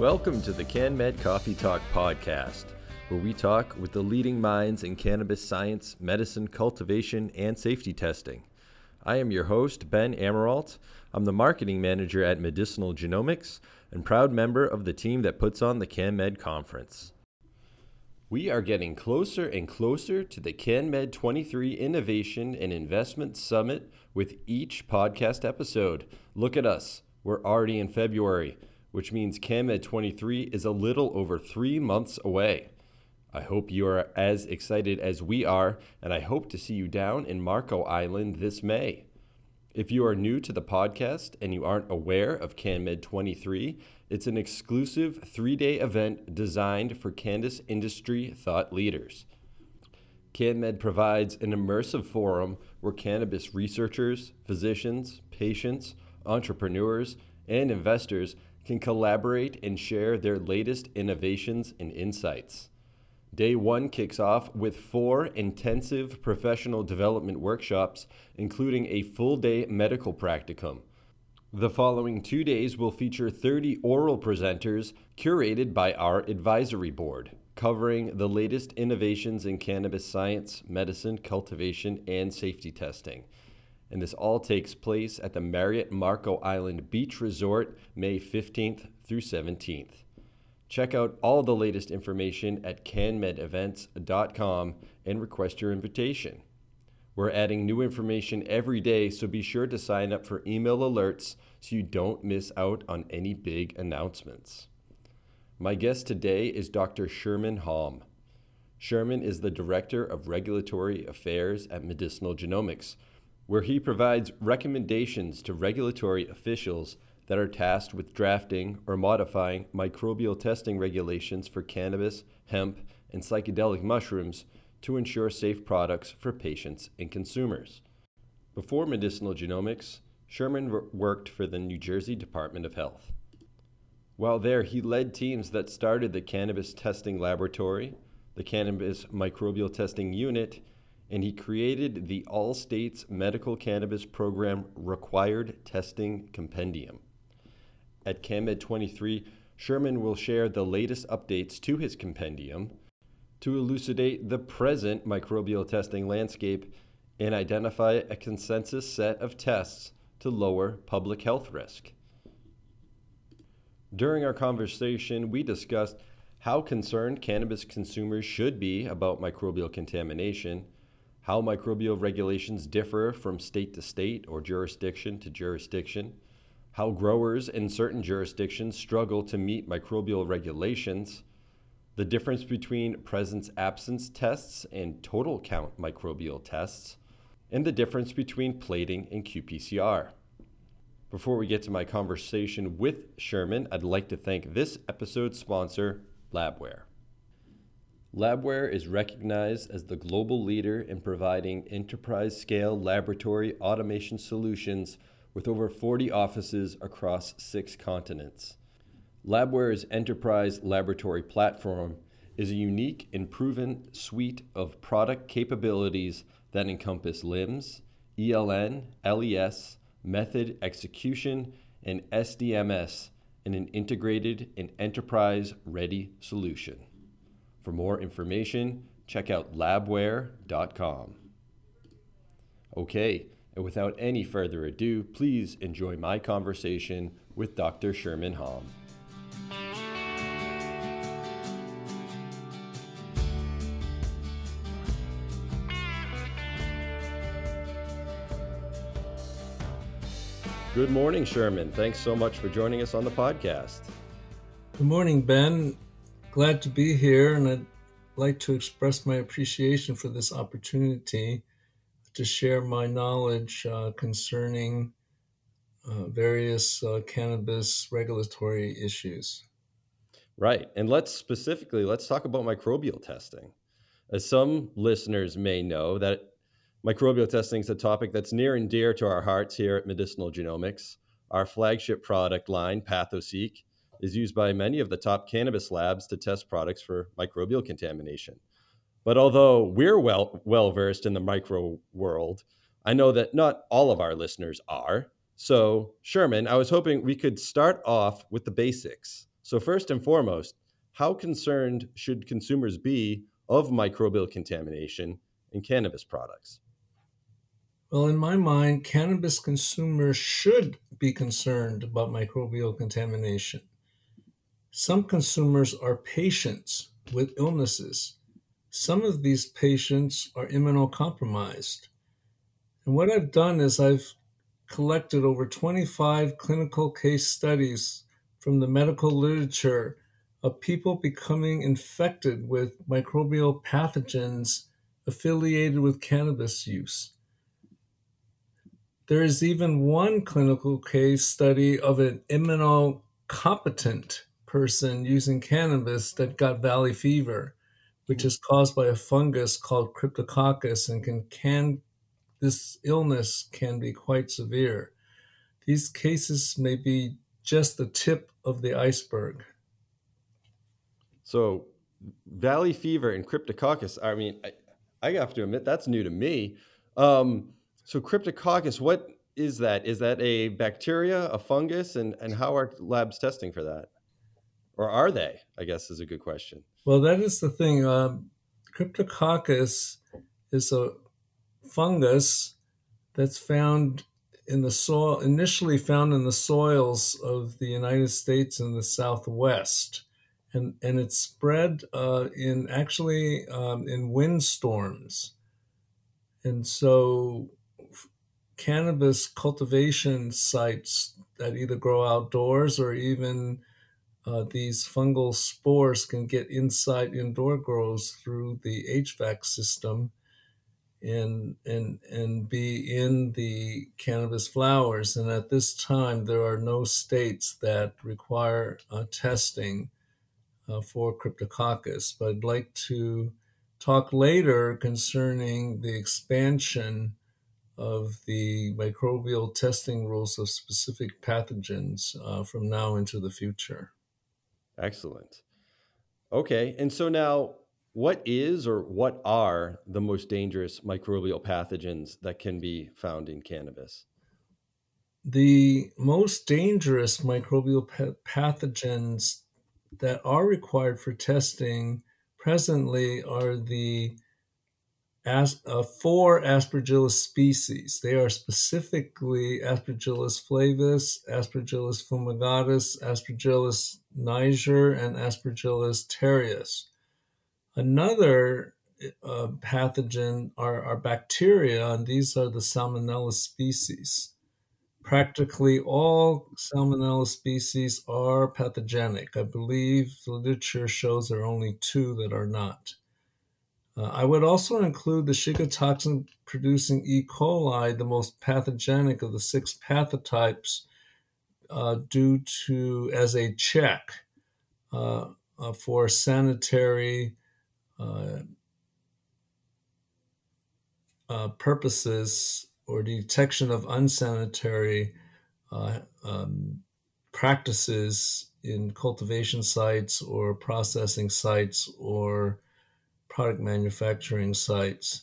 Welcome to the CanMed Coffee Talk podcast, where we talk with the leading minds in cannabis science, medicine, cultivation, and safety testing. I am your host, Ben Amirault. I'm the marketing manager at Medicinal Genomics and proud member of the team that puts on the CanMed conference. We are getting closer and closer to the CanMed 23 Innovation and Investment Summit with each podcast episode. Look at us. We're already in February which means CanMed 23 is a little over three months away. I hope you are as excited as we are, and I hope to see you down in Marco Island this May. If you are new to the podcast and you aren't aware of CanMed 23, it's an exclusive three day event designed for cannabis industry thought leaders. CanMed provides an immersive forum where cannabis researchers, physicians, patients, entrepreneurs, and investors can collaborate and share their latest innovations and insights. Day one kicks off with four intensive professional development workshops, including a full day medical practicum. The following two days will feature 30 oral presenters curated by our advisory board, covering the latest innovations in cannabis science, medicine, cultivation, and safety testing and this all takes place at the Marriott Marco Island Beach Resort May 15th through 17th. Check out all the latest information at canmedevents.com and request your invitation. We're adding new information every day, so be sure to sign up for email alerts so you don't miss out on any big announcements. My guest today is Dr. Sherman Hom. Sherman is the Director of Regulatory Affairs at Medicinal Genomics, where he provides recommendations to regulatory officials that are tasked with drafting or modifying microbial testing regulations for cannabis, hemp, and psychedelic mushrooms to ensure safe products for patients and consumers. Before medicinal genomics, Sherman worked for the New Jersey Department of Health. While there, he led teams that started the Cannabis Testing Laboratory, the Cannabis Microbial Testing Unit, and he created the All States Medical Cannabis Program Required Testing Compendium. At CanMed 23, Sherman will share the latest updates to his compendium to elucidate the present microbial testing landscape and identify a consensus set of tests to lower public health risk. During our conversation, we discussed how concerned cannabis consumers should be about microbial contamination how microbial regulations differ from state to state or jurisdiction to jurisdiction, how growers in certain jurisdictions struggle to meet microbial regulations, the difference between presence absence tests and total count microbial tests, and the difference between plating and qPCR. Before we get to my conversation with Sherman, I'd like to thank this episode's sponsor, Labware. Labware is recognized as the global leader in providing enterprise scale laboratory automation solutions with over 40 offices across six continents. Labware's enterprise laboratory platform is a unique and proven suite of product capabilities that encompass LIMS, ELN, LES, method execution, and SDMS in an integrated and enterprise ready solution. For more information, check out labware.com. Okay, and without any further ado, please enjoy my conversation with Dr. Sherman Hom. Good morning, Sherman. Thanks so much for joining us on the podcast. Good morning, Ben. Glad to be here, and I'd like to express my appreciation for this opportunity to share my knowledge uh, concerning uh, various uh, cannabis regulatory issues. Right. And let's specifically let's talk about microbial testing. As some listeners may know that microbial testing is a topic that's near and dear to our hearts here at Medicinal Genomics. Our flagship product line, PathoSEEK, is used by many of the top cannabis labs to test products for microbial contamination. But although we're well well versed in the micro world, I know that not all of our listeners are. So, Sherman, I was hoping we could start off with the basics. So, first and foremost, how concerned should consumers be of microbial contamination in cannabis products? Well, in my mind, cannabis consumers should be concerned about microbial contamination. Some consumers are patients with illnesses. Some of these patients are immunocompromised. And what I've done is I've collected over 25 clinical case studies from the medical literature of people becoming infected with microbial pathogens affiliated with cannabis use. There is even one clinical case study of an immunocompetent person using cannabis that got valley fever, which is caused by a fungus called cryptococcus and can, can this illness can be quite severe. These cases may be just the tip of the iceberg. So, valley fever and cryptococcus, I mean, I, I have to admit, that's new to me. Um, so, cryptococcus, what is that? Is that a bacteria, a fungus, and, and how are labs testing for that? Or are they? I guess is a good question. Well, that is the thing. Um, cryptococcus is a fungus that's found in the soil, initially found in the soils of the United States in the Southwest. And, and it's spread uh, in actually um, in windstorms. And so, cannabis cultivation sites that either grow outdoors or even uh, these fungal spores can get inside indoor grows through the HVAC system and and and be in the cannabis flowers. And at this time, there are no states that require uh, testing uh, for cryptococcus. But I'd like to talk later concerning the expansion of the microbial testing rules of specific pathogens uh, from now into the future. Excellent. Okay, and so now what is or what are the most dangerous microbial pathogens that can be found in cannabis? The most dangerous microbial pathogens that are required for testing presently are the as, uh, four Aspergillus species. They are specifically Aspergillus flavus, Aspergillus fumigatus, Aspergillus niger, and Aspergillus terreus. Another uh, pathogen are, are bacteria, and these are the Salmonella species. Practically all Salmonella species are pathogenic. I believe the literature shows there are only two that are not. Uh, I would also include the Shiga toxin producing E. coli, the most pathogenic of the six pathotypes, uh, due to as a check uh, uh for sanitary uh, uh, purposes or detection of unsanitary um, practices in cultivation sites or processing sites or product manufacturing sites.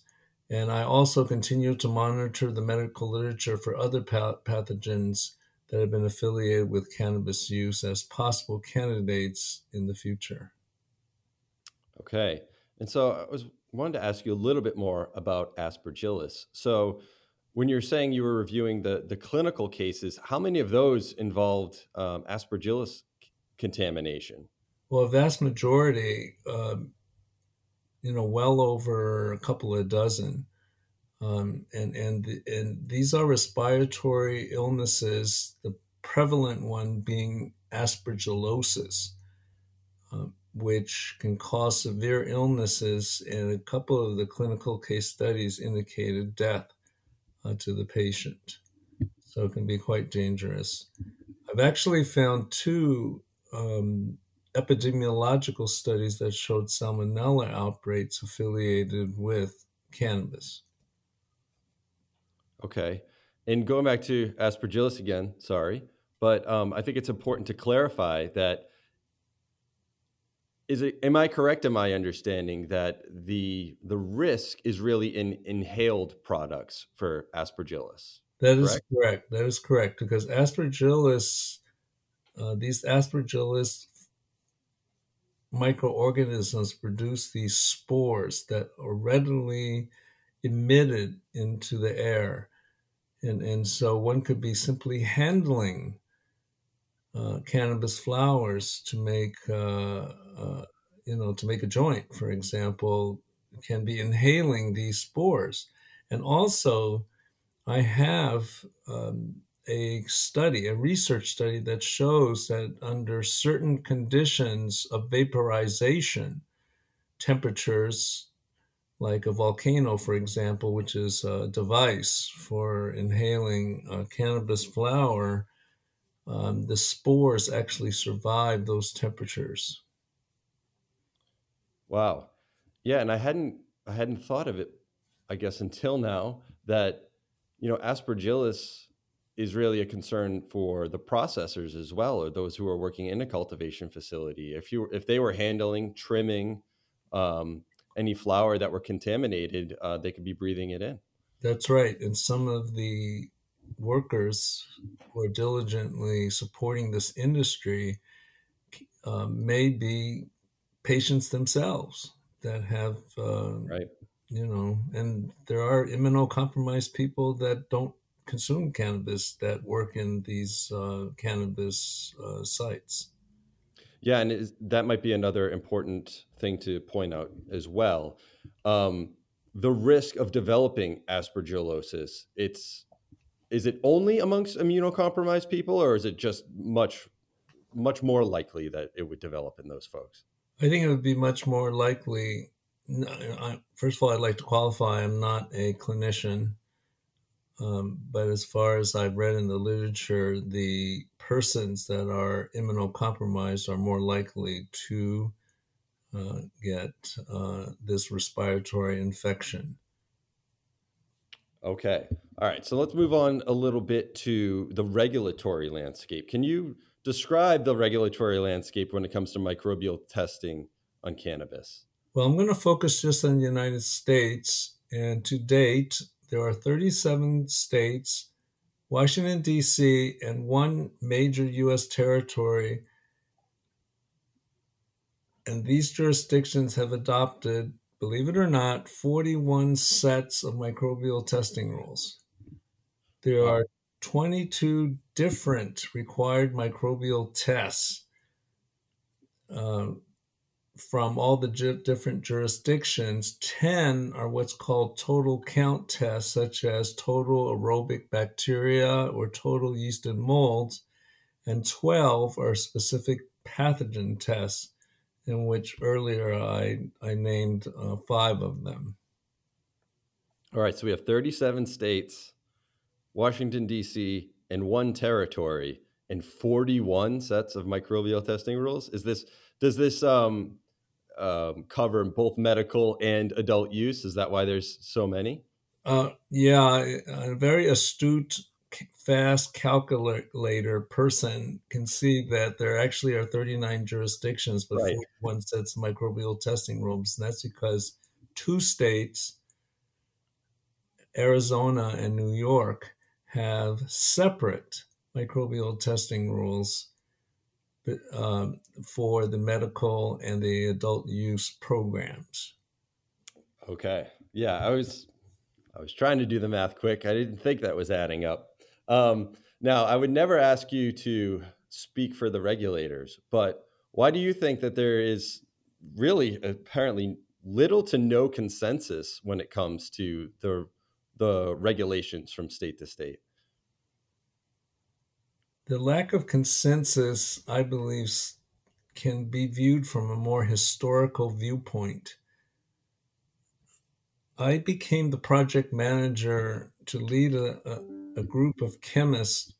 And I also continue to monitor the medical literature for other pathogens that have been affiliated with cannabis use as possible candidates in the future. Okay. And so I was wanted to ask you a little bit more about aspergillus. So when you're saying you were reviewing the the clinical cases, how many of those involved um, aspergillus contamination? Well, a vast majority, um, you know, well over a couple of dozen, um, and and and these are respiratory illnesses. The prevalent one being aspergillosis. Um, which can cause severe illnesses, and a couple of the clinical case studies indicated death uh, to the patient. So it can be quite dangerous. I've actually found two um, epidemiological studies that showed salmonella outbreaks affiliated with cannabis. Okay. And going back to aspergillus again, sorry, but um, I think it's important to clarify that is it am i correct in my understanding that the the risk is really in inhaled products for aspergillus that is correct, correct. that is correct because aspergillus uh, these aspergillus microorganisms produce these spores that are readily emitted into the air. And, and so one could be simply handling uh, cannabis flowers to make, uh, uh, you know, to make a joint, for example, can be inhaling these spores. And also, I have um, a study, a research study that shows that under certain conditions of vaporization, temperatures like a volcano, for example, which is a device for inhaling cannabis flower, um, the spores actually survive those temperatures. Wow. Yeah, and I hadn't I hadn't thought of it, I guess, until now that you know aspergillus is really a concern for the processors as well, or those who are working in a cultivation facility. If you if they were handling, trimming um, any flower that were contaminated, uh, they could be breathing it in. That's right, and some of the workers who are diligently supporting this industry uh, may be patients themselves that have uh, right you know and there are immunocompromised people that don't consume cannabis that work in these uh, cannabis uh, sites. Yeah, and is, that might be another important thing to point out as well. Um, the risk of developing aspergillosis. It's is it only amongst immunocompromised people, or is it just much much more likely that it would develop in those folks? I think it would be much more likely. First of all, I'd like to qualify. I'm not a clinician. Um, but as far as I've read in the literature, the persons that are immunocompromised are more likely to uh, get uh, this respiratory infection. Okay. All right. So let's move on a little bit to the regulatory landscape. Can you describe the regulatory landscape when it comes to microbial testing on cannabis? Well, I'm going to focus just on the United States. And to date, there are 37 states, Washington, D.C., and one major U.S. territory. And these jurisdictions have adopted, believe it or not, 41 sets of microbial testing rules. There are 22 different required microbial tests. Uh, from all the different jurisdictions, 10 are what's called total count tests, such as total aerobic bacteria or total yeast and molds, and 12 are specific pathogen tests, in which earlier I, I named uh, five of them. All right, so we have 37 states, Washington, D.C., and one territory, and 41 sets of microbial testing rules. Is this does this um, um, cover both medical and adult use? Is that why there's so many? Uh, yeah, a very astute, fast calculator person can see that there actually are 39 jurisdictions, but right. one sets microbial testing rules. And that's because two states, Arizona and New York, have separate microbial testing rules um, for the medical and the adult use programs. Okay. Yeah, I was I was trying to do the math quick. I didn't think that was adding up. Um, now, I would never ask you to speak for the regulators, but why do you think that there is really apparently little to no consensus when it comes to the the regulations from state to state? The lack of consensus, I believe, can be viewed from a more historical viewpoint. I became the project manager to lead a, a, a group of chemists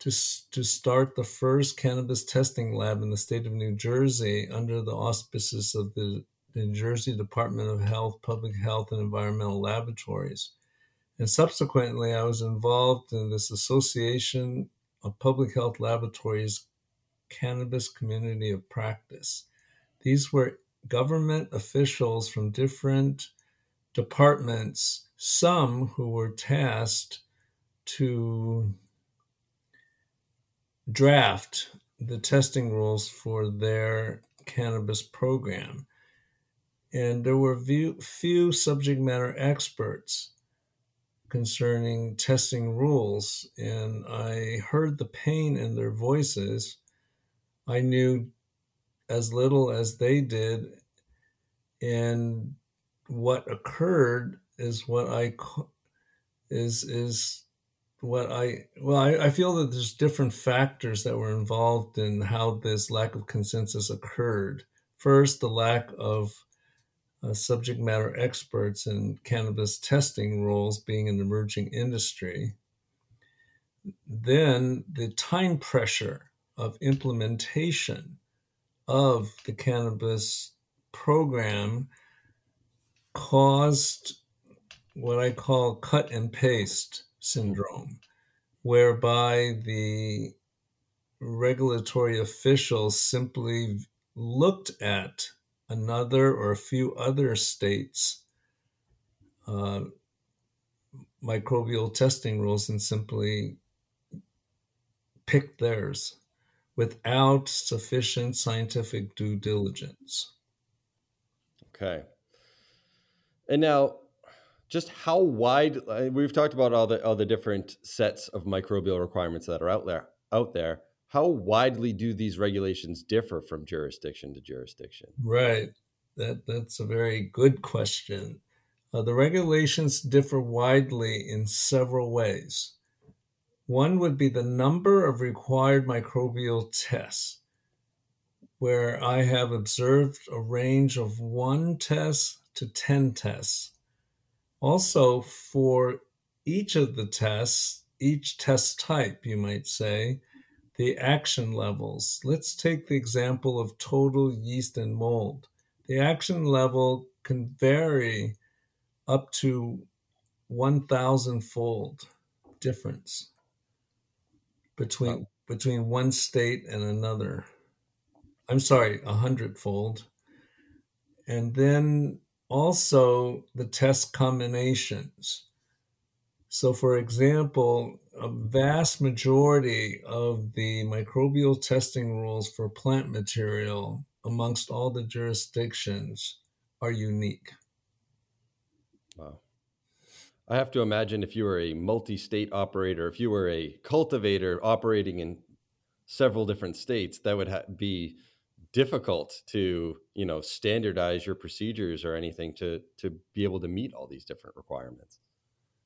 to, to start the first cannabis testing lab in the state of New Jersey under the auspices of the New Jersey Department of Health, Public Health, and Environmental Laboratories. And subsequently, I was involved in this association of Public Health Laboratories Cannabis Community of Practice. These were government officials from different departments, some who were tasked to draft the testing rules for their cannabis program. And there were few subject matter experts concerning testing rules, and I heard the pain in their voices. I knew as little as they did, and what occurred is what I is is what I well I, I feel that there's different factors that were involved in how this lack of consensus occurred. First, the lack of uh, subject matter experts in cannabis testing roles being an emerging industry. Then the time pressure of implementation of the cannabis program caused what I call cut and paste syndrome, whereby the regulatory officials simply looked at another or a few other states' uh, microbial testing rules and simply pick theirs without sufficient scientific due diligence. Okay. And now, just how wide uh, we've talked about all the all the different sets of microbial requirements that are out there out there how widely do these regulations differ from jurisdiction to jurisdiction? Right. That that's a very good question. Uh, the regulations differ widely in several ways. One would be the number of required microbial tests, where I have observed a range of one test to 10 tests. Also, for each of the tests, each test type, you might say, the action levels. Let's take the example of total yeast and mold. The action level can vary up to 1,000 fold difference between wow. between one state and another. I'm sorry, a fold. And then also the test combinations. So, for example, a vast majority of the microbial testing rules for plant material amongst all the jurisdictions are unique. Wow. I have to imagine if you were a multi state operator, if you were a cultivator operating in several different states, that would ha- be difficult to you know standardize your procedures or anything to to be able to meet all these different requirements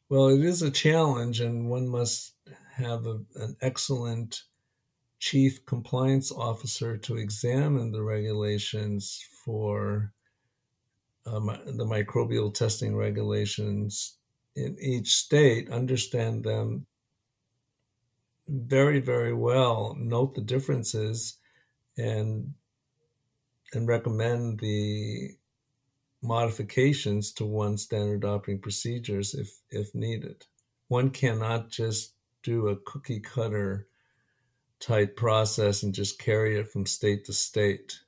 well, it is a challenge, and one must have a, an excellent chief compliance officer to examine the regulations for um, the microbial testing regulations in each state, understand them very, very well, note the differences, and and recommend the modifications to one's standard operating procedures if if needed. One cannot just do a cookie cutter type process and just carry it from state to state.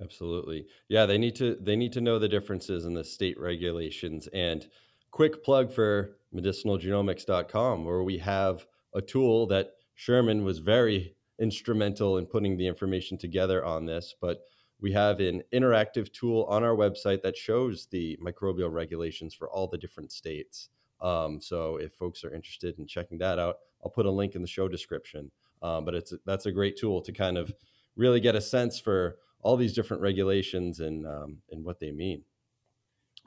Absolutely. Yeah, they need to they need to know the differences in the state regulations and quick plug for medicinalgenomics.com where we have a tool that Sherman was very instrumental in putting the information together on this, but we have an interactive tool on our website that shows the microbial regulations for all the different states. Um, so if folks are interested in checking that out, I'll put a link in the show description. Um, but it's that's a great tool to kind of really get a sense for all these different regulations and um, and what they mean.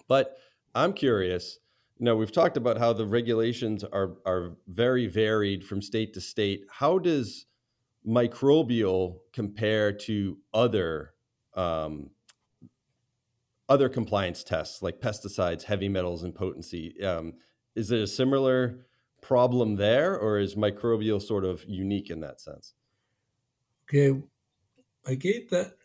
But I'm curious. You know, we've talked about how the regulations are are very varied from state to state. How does microbial compare to other um, other compliance tests like pesticides, heavy metals, and potency. Um, is it a similar problem there, or is microbial sort of unique in that sense? Okay, I gave that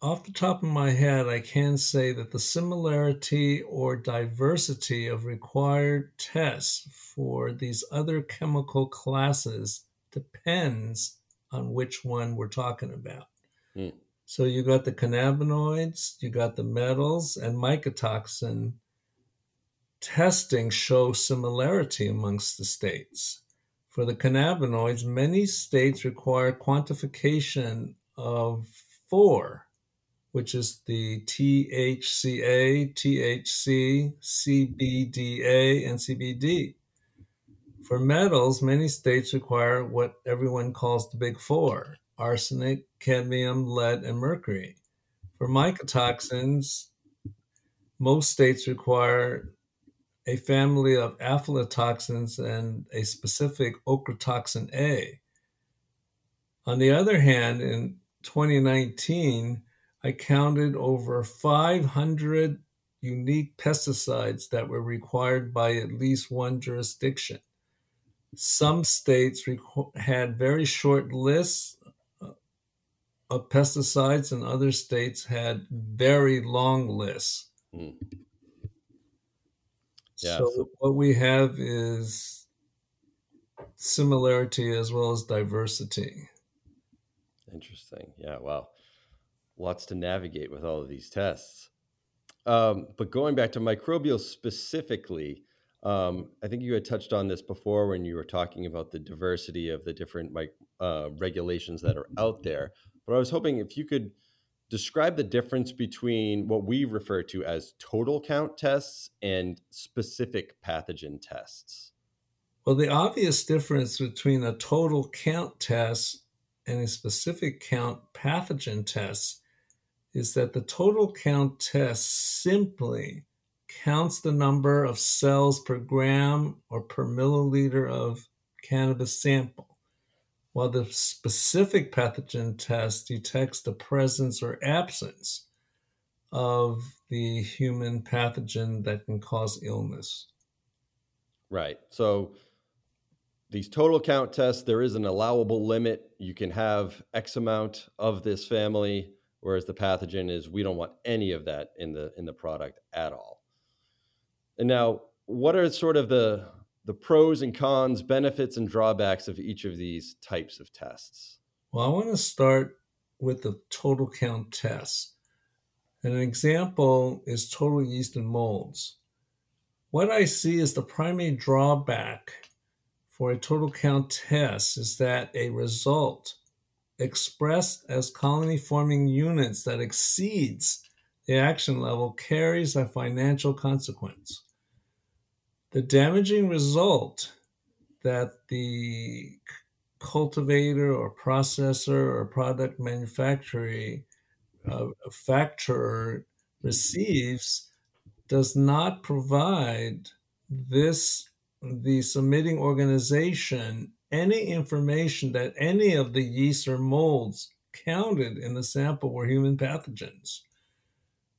off the top of my head. I can say that the similarity or diversity of required tests for these other chemical classes depends on which one we're talking about. Mm. So you got the cannabinoids, you got the metals, and mycotoxin testing show similarity amongst the states. For the cannabinoids, many states require quantification of four, which is the THCA, THC, CBDA, and CBD. For metals, many states require what everyone calls the big four arsenic, cadmium, lead, and mercury. For hmm. mycotoxins, most states require a family of aflatoxins and a specific ochratoxin A. On the other hand, in 2019, I counted over 500 unique pesticides that were required by at least one jurisdiction. Some states had very short lists of pesticides, and other states had very long lists. Mm. Yeah, so, so what we have is similarity as well as diversity. Interesting. Yeah. Wow. Lots to navigate with all of these tests. Um, but going back to microbial specifically, um, I think you had touched on this before when you were talking about the diversity of the different uh, regulations that are out there. But I was hoping if you could describe the difference between what we refer to as total count tests and specific pathogen tests. Well, the obvious difference between a total count test and a specific count pathogen test is that the total count test simply counts the number of cells per gram or per milliliter of cannabis sample while the specific pathogen test detects the presence or absence of the human pathogen that can cause illness. Right. So these total count tests, there is an allowable limit. You can have X amount of this family, whereas the pathogen is we don't want any of that in the in the product at all. And now, what are sort of the the pros and cons, benefits and drawbacks of each of these types of tests? Well, I want to start with the total count test. An example is total yeast and molds. What I see is the primary drawback for a total count test is that a result expressed as colony forming units that exceeds the action level carries a financial consequence. The damaging result that the cultivator or processor or product manufacturer uh, factorer receives does not provide this the submitting organization any information that any of the yeasts or molds counted in the sample were human pathogens.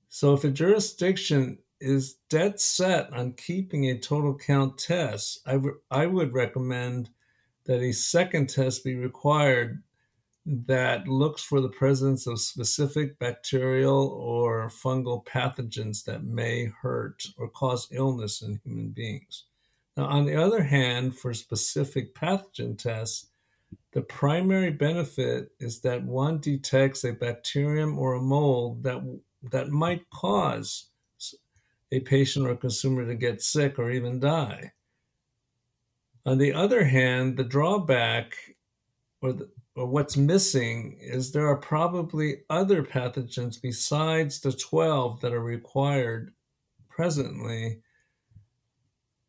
So if a jurisdiction is dead set on keeping a total count test, I, w- I would recommend that a second test be required that looks for the presence of specific bacterial or fungal pathogens that may hurt or cause illness in human beings. Now, on the other hand, for specific pathogen tests, the primary benefit is that one detects a bacterium or a mold that, that might cause a patient or consumer to get sick or even die. On the other hand, the drawback or, the, or what's missing is there are probably other pathogens besides the 12 that are required presently.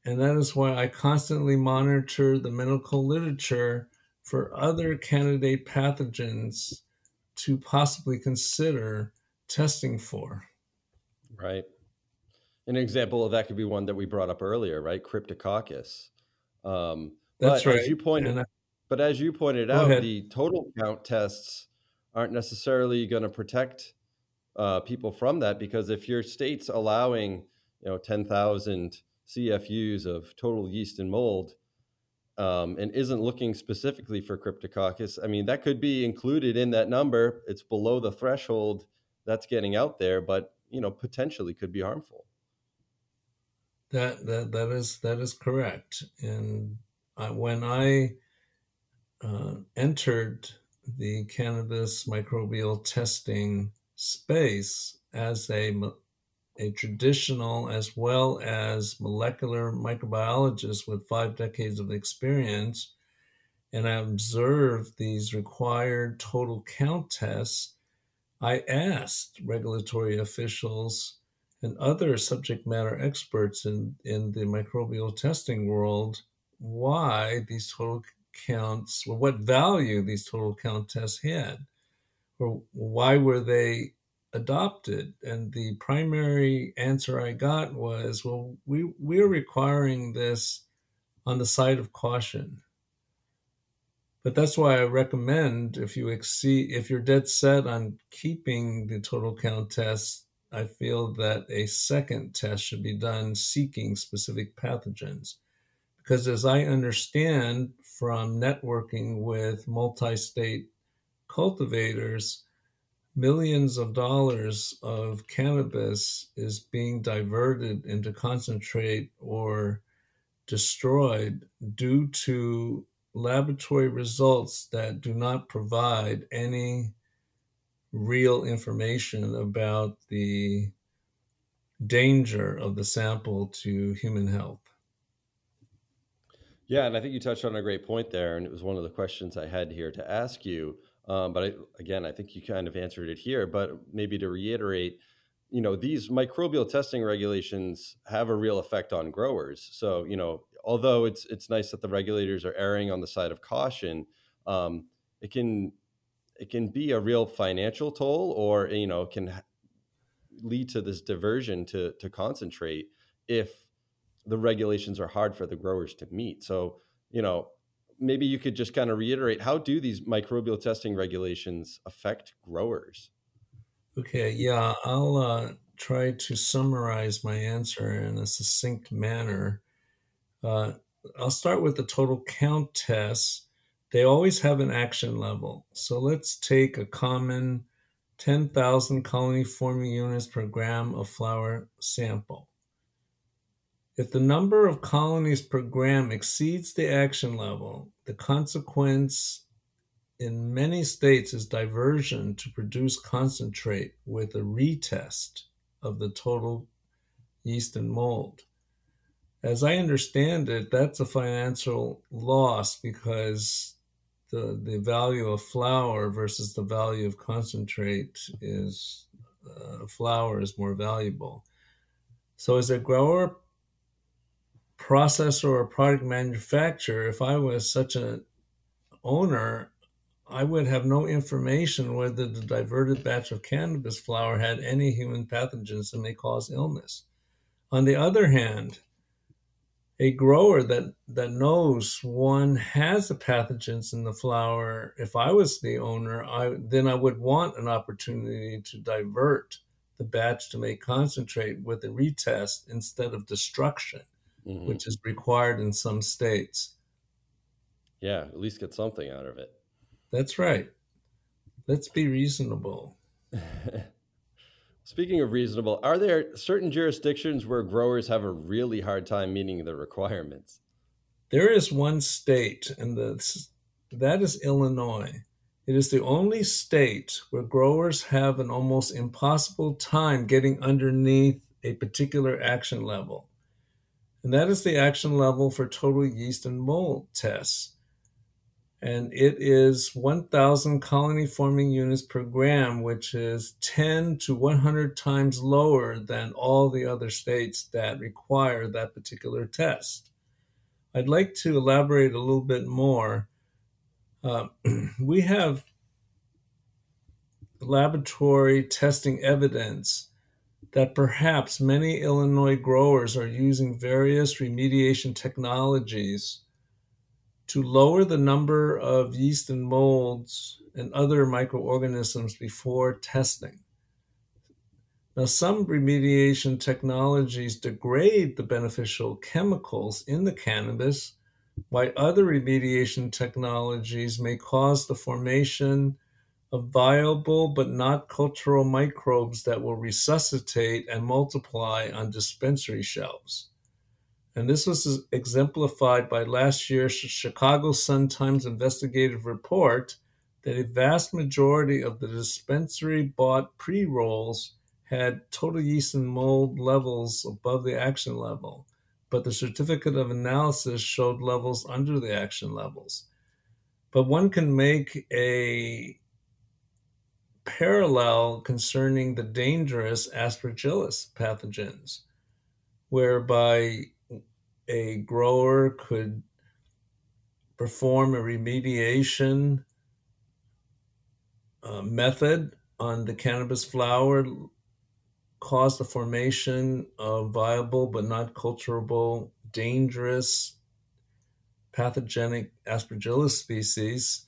And that is why I constantly monitor the medical literature for other candidate pathogens to possibly consider testing for. Right. An example of that could be one that we brought up earlier, right? Cryptococcus. Um, That's right. As you pointed, I, but as you pointed out, ahead. the total count tests aren't necessarily going to protect uh, people from that because if your state's allowing, you know, ten thousand CFUs of total yeast and mold, um, and isn't looking specifically for Cryptococcus, I mean, that could be included in that number. It's below the threshold that's getting out there, but you know, potentially could be harmful. That that that is that is correct. And I, when I uh, entered the cannabis microbial testing space as a a traditional as well as molecular microbiologist with five decades of experience, and I observed these required total count tests, I asked regulatory officials and other subject matter experts in, in the microbial testing world why these total counts, or what value these total count tests had, or why were they adopted? And the primary answer I got was, well, we, we're requiring this on the side of caution. But that's why I recommend if you exceed, if you're dead set on keeping the total count test, I feel that a second test should be done seeking specific pathogens. Because as I understand from networking with multi state cultivators, millions of dollars of cannabis is being diverted into concentrate or destroyed due to laboratory results that do not provide any real information about the danger of the sample to human health. Yeah, and I think you touched on a great point there, and it was one of the questions I had here to ask you. Um, but I, again, I think you kind of answered it here. But maybe to reiterate, you know, these microbial testing regulations have a real effect on growers. So, you know, although it's it's nice that the regulators are erring on the side of caution, um, it can it can be a real financial toll, or you know, can lead to this diversion to to concentrate if the regulations are hard for the growers to meet. So, you know, maybe you could just kind of reiterate how do these microbial testing regulations affect growers? Okay, yeah, I'll uh, try to summarize my answer in a succinct manner. Uh, I'll start with the total count tests. They always have an action level. So let's take a common 10,000 colony forming units per gram of flower sample. If the number of colonies per gram exceeds the action level, the consequence in many states is diversion to produce concentrate with a retest of the total yeast and mold. As I understand it, that's a financial loss because the the value of flower versus the value of concentrate is uh, flower is more valuable. So as a grower processor or product manufacturer, if I was such an owner, I would have no information whether the diverted batch of cannabis flower had any human pathogens that may cause illness. On the other hand, a grower that, that knows one has the pathogens in the flower, if I was the owner, I then I would want an opportunity to divert the batch to make concentrate with a retest instead of destruction mm-hmm. which is required in some states. Yeah, at least get something out of it. That's right. Let's be reasonable. Speaking of reasonable, are there certain jurisdictions where growers have a really hard time meeting the requirements? There is one state, and the, that is Illinois. It is the only state where growers have an almost impossible time getting underneath a particular action level and that is the action level for total yeast and mold tests. And it is 1,000 colony forming units per gram, which is 10 to 100 times lower than all the other states that require that particular test. I'd like to elaborate a little bit more. Uh, we have laboratory testing evidence that perhaps many Illinois growers are using various remediation technologies to lower the number of yeast and molds and other microorganisms before testing. Now, some remediation technologies degrade the beneficial chemicals in the cannabis, while other remediation technologies may cause the formation of viable but not cultural microbes that will resuscitate and multiply on dispensary shelves. And this was exemplified by last year's Chicago Sun-Times investigative report that a vast majority of the dispensary bought pre rolls had total yeast and mold levels above the action level, but the certificate of analysis showed levels under the action levels. But one can make a parallel concerning the dangerous aspergillus pathogens, whereby a grower could perform a remediation uh, method on the cannabis flower, cause the formation of viable but not culturable, dangerous pathogenic aspergillus species.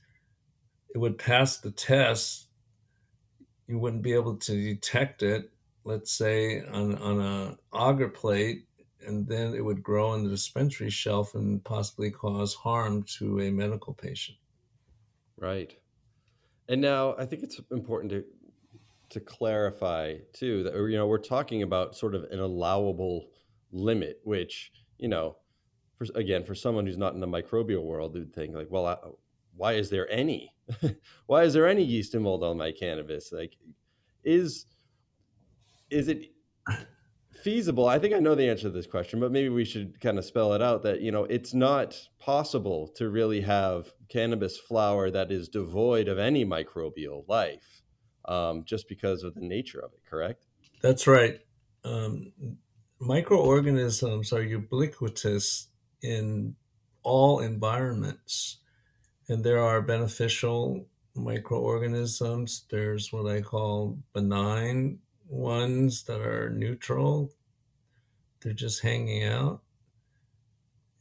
It would pass the test. You wouldn't be able to detect it, let's say, on, on a agar plate and then it would grow on the dispensary shelf and possibly cause harm to a medical patient. Right. And now I think it's important to to clarify too that you know we're talking about sort of an allowable limit, which you know, for again for someone who's not in the microbial world, they'd think like, well, I, why is there any? why is there any yeast and mold on my cannabis? Like, is is it feasible? I think i know the answer to this question but maybe we should kind of spell it out that you know it's not possible to really have cannabis flower that is devoid of any microbial life um, just because of the nature of it correct? That's right. Um, microorganisms are ubiquitous in all environments and there are beneficial microorganisms. There's what i call benign ones that are neutral, they're just hanging out.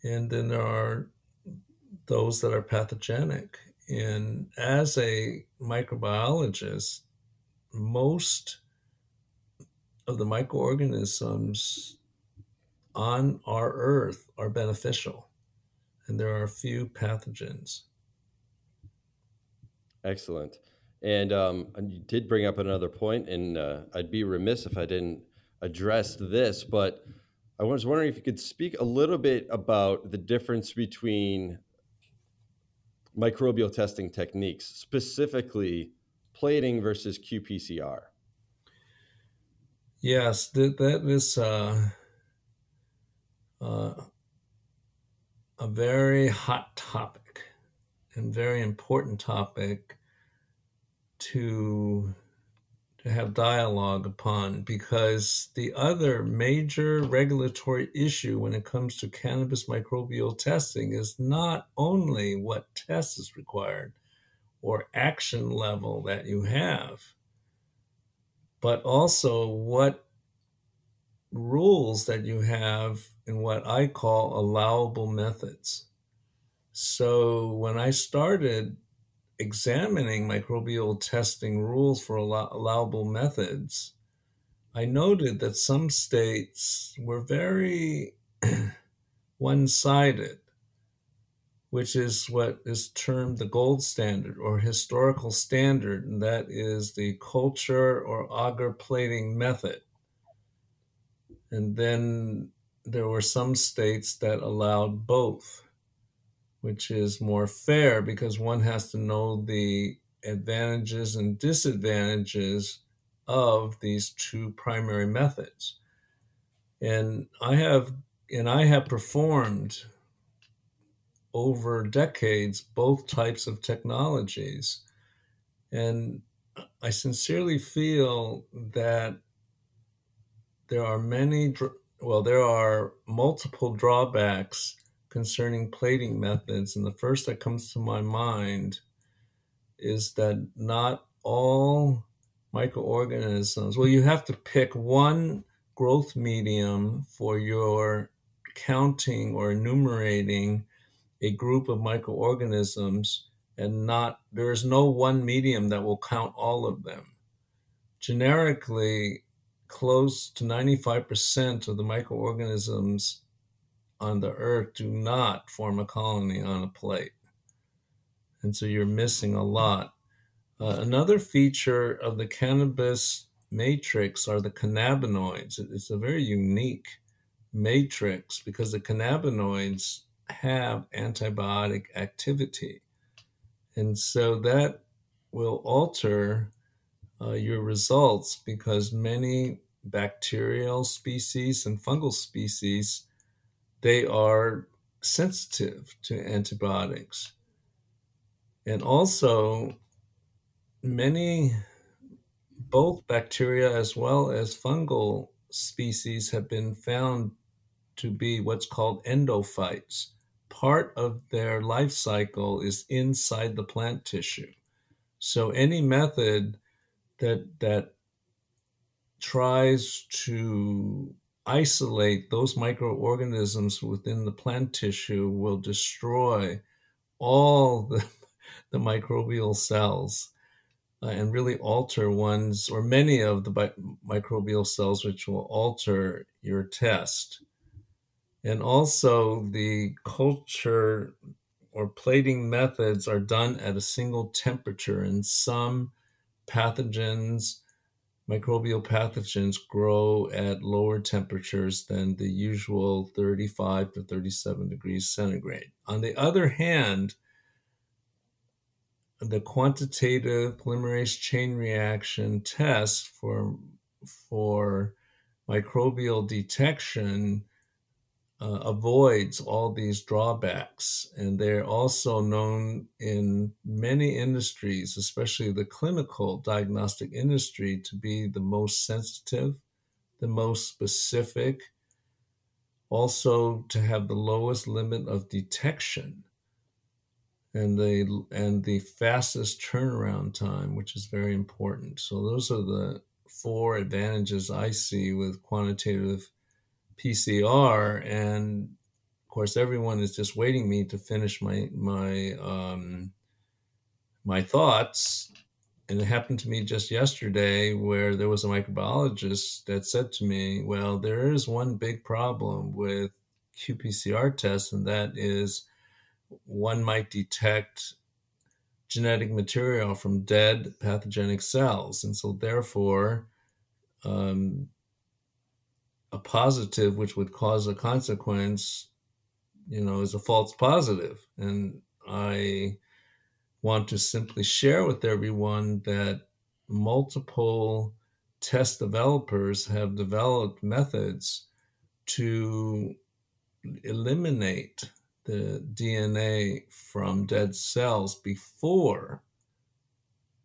And then there are those that are pathogenic. And as a microbiologist, most of the microorganisms on our earth are beneficial, and there are a few pathogens. Excellent. And, um, you did bring up another point, and uh, I'd be remiss if I didn't address this. But I was wondering if you could speak a little bit about the difference between microbial testing techniques, specifically plating versus qPCR. Yes, that, that is uh, uh, a very hot topic and very important topic to to have dialogue upon because the other major regulatory issue when it comes to cannabis microbial testing is not only what test is required or action level that you have, but also what rules that you have in what I call allowable methods. So when I started examining microbial testing rules for allow- allowable methods, I noted that some states were very one sided, which is what is termed the gold standard or historical standard, and that is the culture or agar plating method. And then there were some states that allowed both which is more fair because one has to know the advantages and disadvantages of these two primary methods. And I have and I have performed over decades both types of technologies. And I sincerely feel that there are many, well, there are multiple drawbacks concerning plating methods. And the first that comes to my mind is that not all microorganisms, well, you have to pick one growth medium for your counting or enumerating a group of microorganisms and not there is no one medium that will count all of them generically close to 95% of the microorganisms on the earth do not form a colony on a plate. And so you're missing a lot. Uh, another feature of the cannabis matrix are the cannabinoids. It's a very unique matrix because the cannabinoids have antibiotic activity. And so that will alter uh, your results because many bacterial species and fungal species they are sensitive to antibiotics. And also, many, both bacteria as well as fungal species, have been found to be what's called endophytes. Part of their life cycle is inside the plant tissue. So any method that that tries to isolate those microorganisms within the plant tissue will destroy all the, the microbial cells uh, and really alter ones or many of the bi- microbial cells, which will alter your test. And also, the culture or plating methods are done at a single temperature, and some pathogens, microbial pathogens, grow at lower temperatures than the usual 35 to 37 degrees centigrade. On the other hand, the quantitative polymerase chain reaction test for for microbial detection uh, avoids all these drawbacks. And they're also known in many industries, especially the clinical diagnostic industry, to be the most sensitive, the most specific, also to have the lowest limit of detection and the and the fastest turnaround time, which is very important. So those are the four advantages I see with quantitative PCR, and of course, everyone is just waiting me to finish my my um, my thoughts. And it happened to me just yesterday, where there was a microbiologist that said to me, "Well, there is one big problem with qPCR tests, and that is one might detect." genetic material from dead pathogenic cells. And so, therefore, um, a positive which would cause a consequence you know is a false positive. And i want to simply share with everyone that multiple test developers have developed methods to eliminate the DNA from dead cells before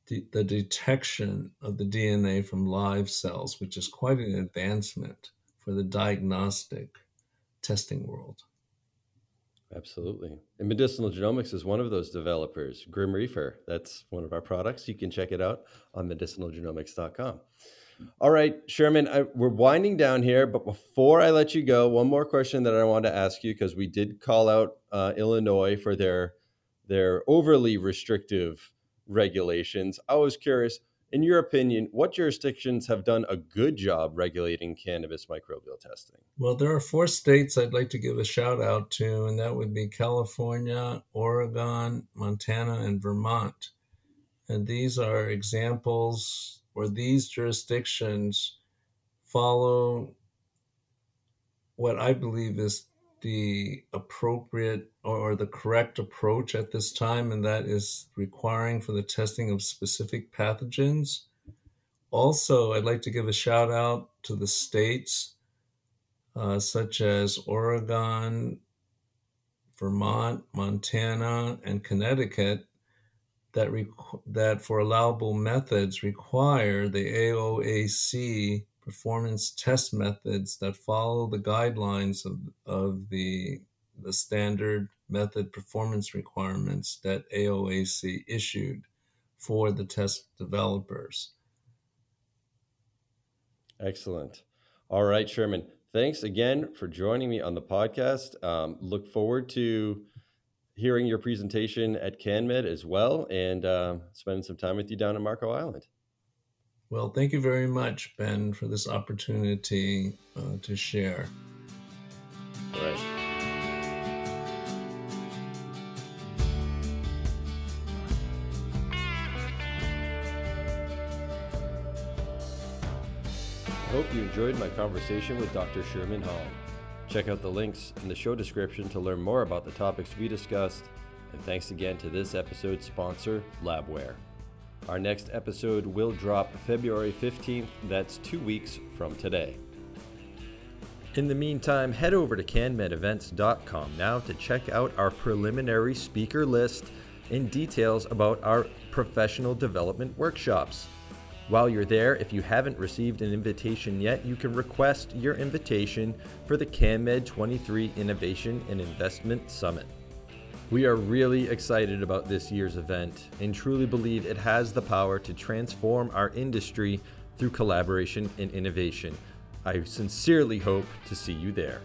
the, the, detection of the DNA from live cells, which is quite an advancement for the diagnostic testing world. Absolutely. And Medicinal Genomics is one of those developers, Grim Reefer. That's one of our products. You can check it out on medicinalgenomics.com. All right, Sherman, I, we're winding down here, but before I let you go, one more question that I want to ask you because we did call out uh, Illinois for their their overly restrictive regulations. I was curious, in your opinion, what jurisdictions have done a good job regulating cannabis microbial testing? Well, there are four states I'd like to give a shout out to, and that would be California, Oregon, Montana, and Vermont. And these are examples where these jurisdictions follow what I believe is the appropriate or the correct approach at this time, and that is requiring for the testing of specific pathogens. Also, I'd like to give a shout out to the states uh, such as Oregon, Vermont, Montana, and Connecticut that requ- that for allowable methods require the AOAC performance test methods that follow the guidelines of, of the, the standard method performance requirements that AOAC issued for the test developers. Excellent. All right, Sherman. Thanks again for joining me on the podcast. Um, look forward to hearing your presentation at CanMed as well and uh, spending some time with you down in Marco Island. Well, thank you very much, Ben, for this opportunity uh, to share. All right. I hope you enjoyed my conversation with Dr. Sherman Hom. Check out the links in the show description to learn more about the topics we discussed. And thanks again to this episode's sponsor, LabWare. Our next episode will drop February 15th. That's two weeks from today. In the meantime, head over to canmedevents.com now to check out our preliminary speaker list and details about our professional development workshops. While you're there, if you haven't received an invitation yet, you can request your invitation for the CanMed 23 Innovation and Investment Summit. We are really excited about this year's event and truly believe it has the power to transform our industry through collaboration and innovation. I sincerely hope to see you there.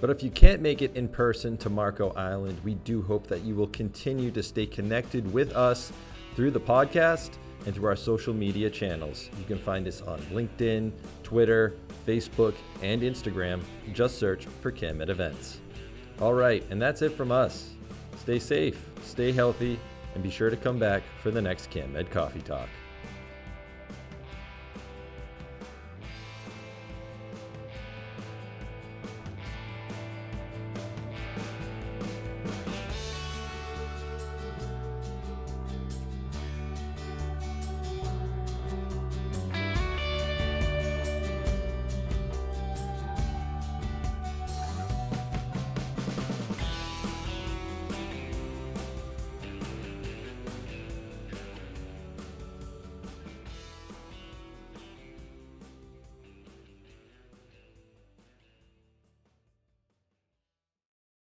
But if you can't make it in person to Marco Island, we do hope that you will continue to stay connected with us through the podcast and through our social media channels. You can find us on LinkedIn, Twitter, Facebook, and Instagram. Just search for CanMed Events. All right, and that's it from us. Stay safe, stay healthy, and be sure to come back for the next CanMed Coffee Talk.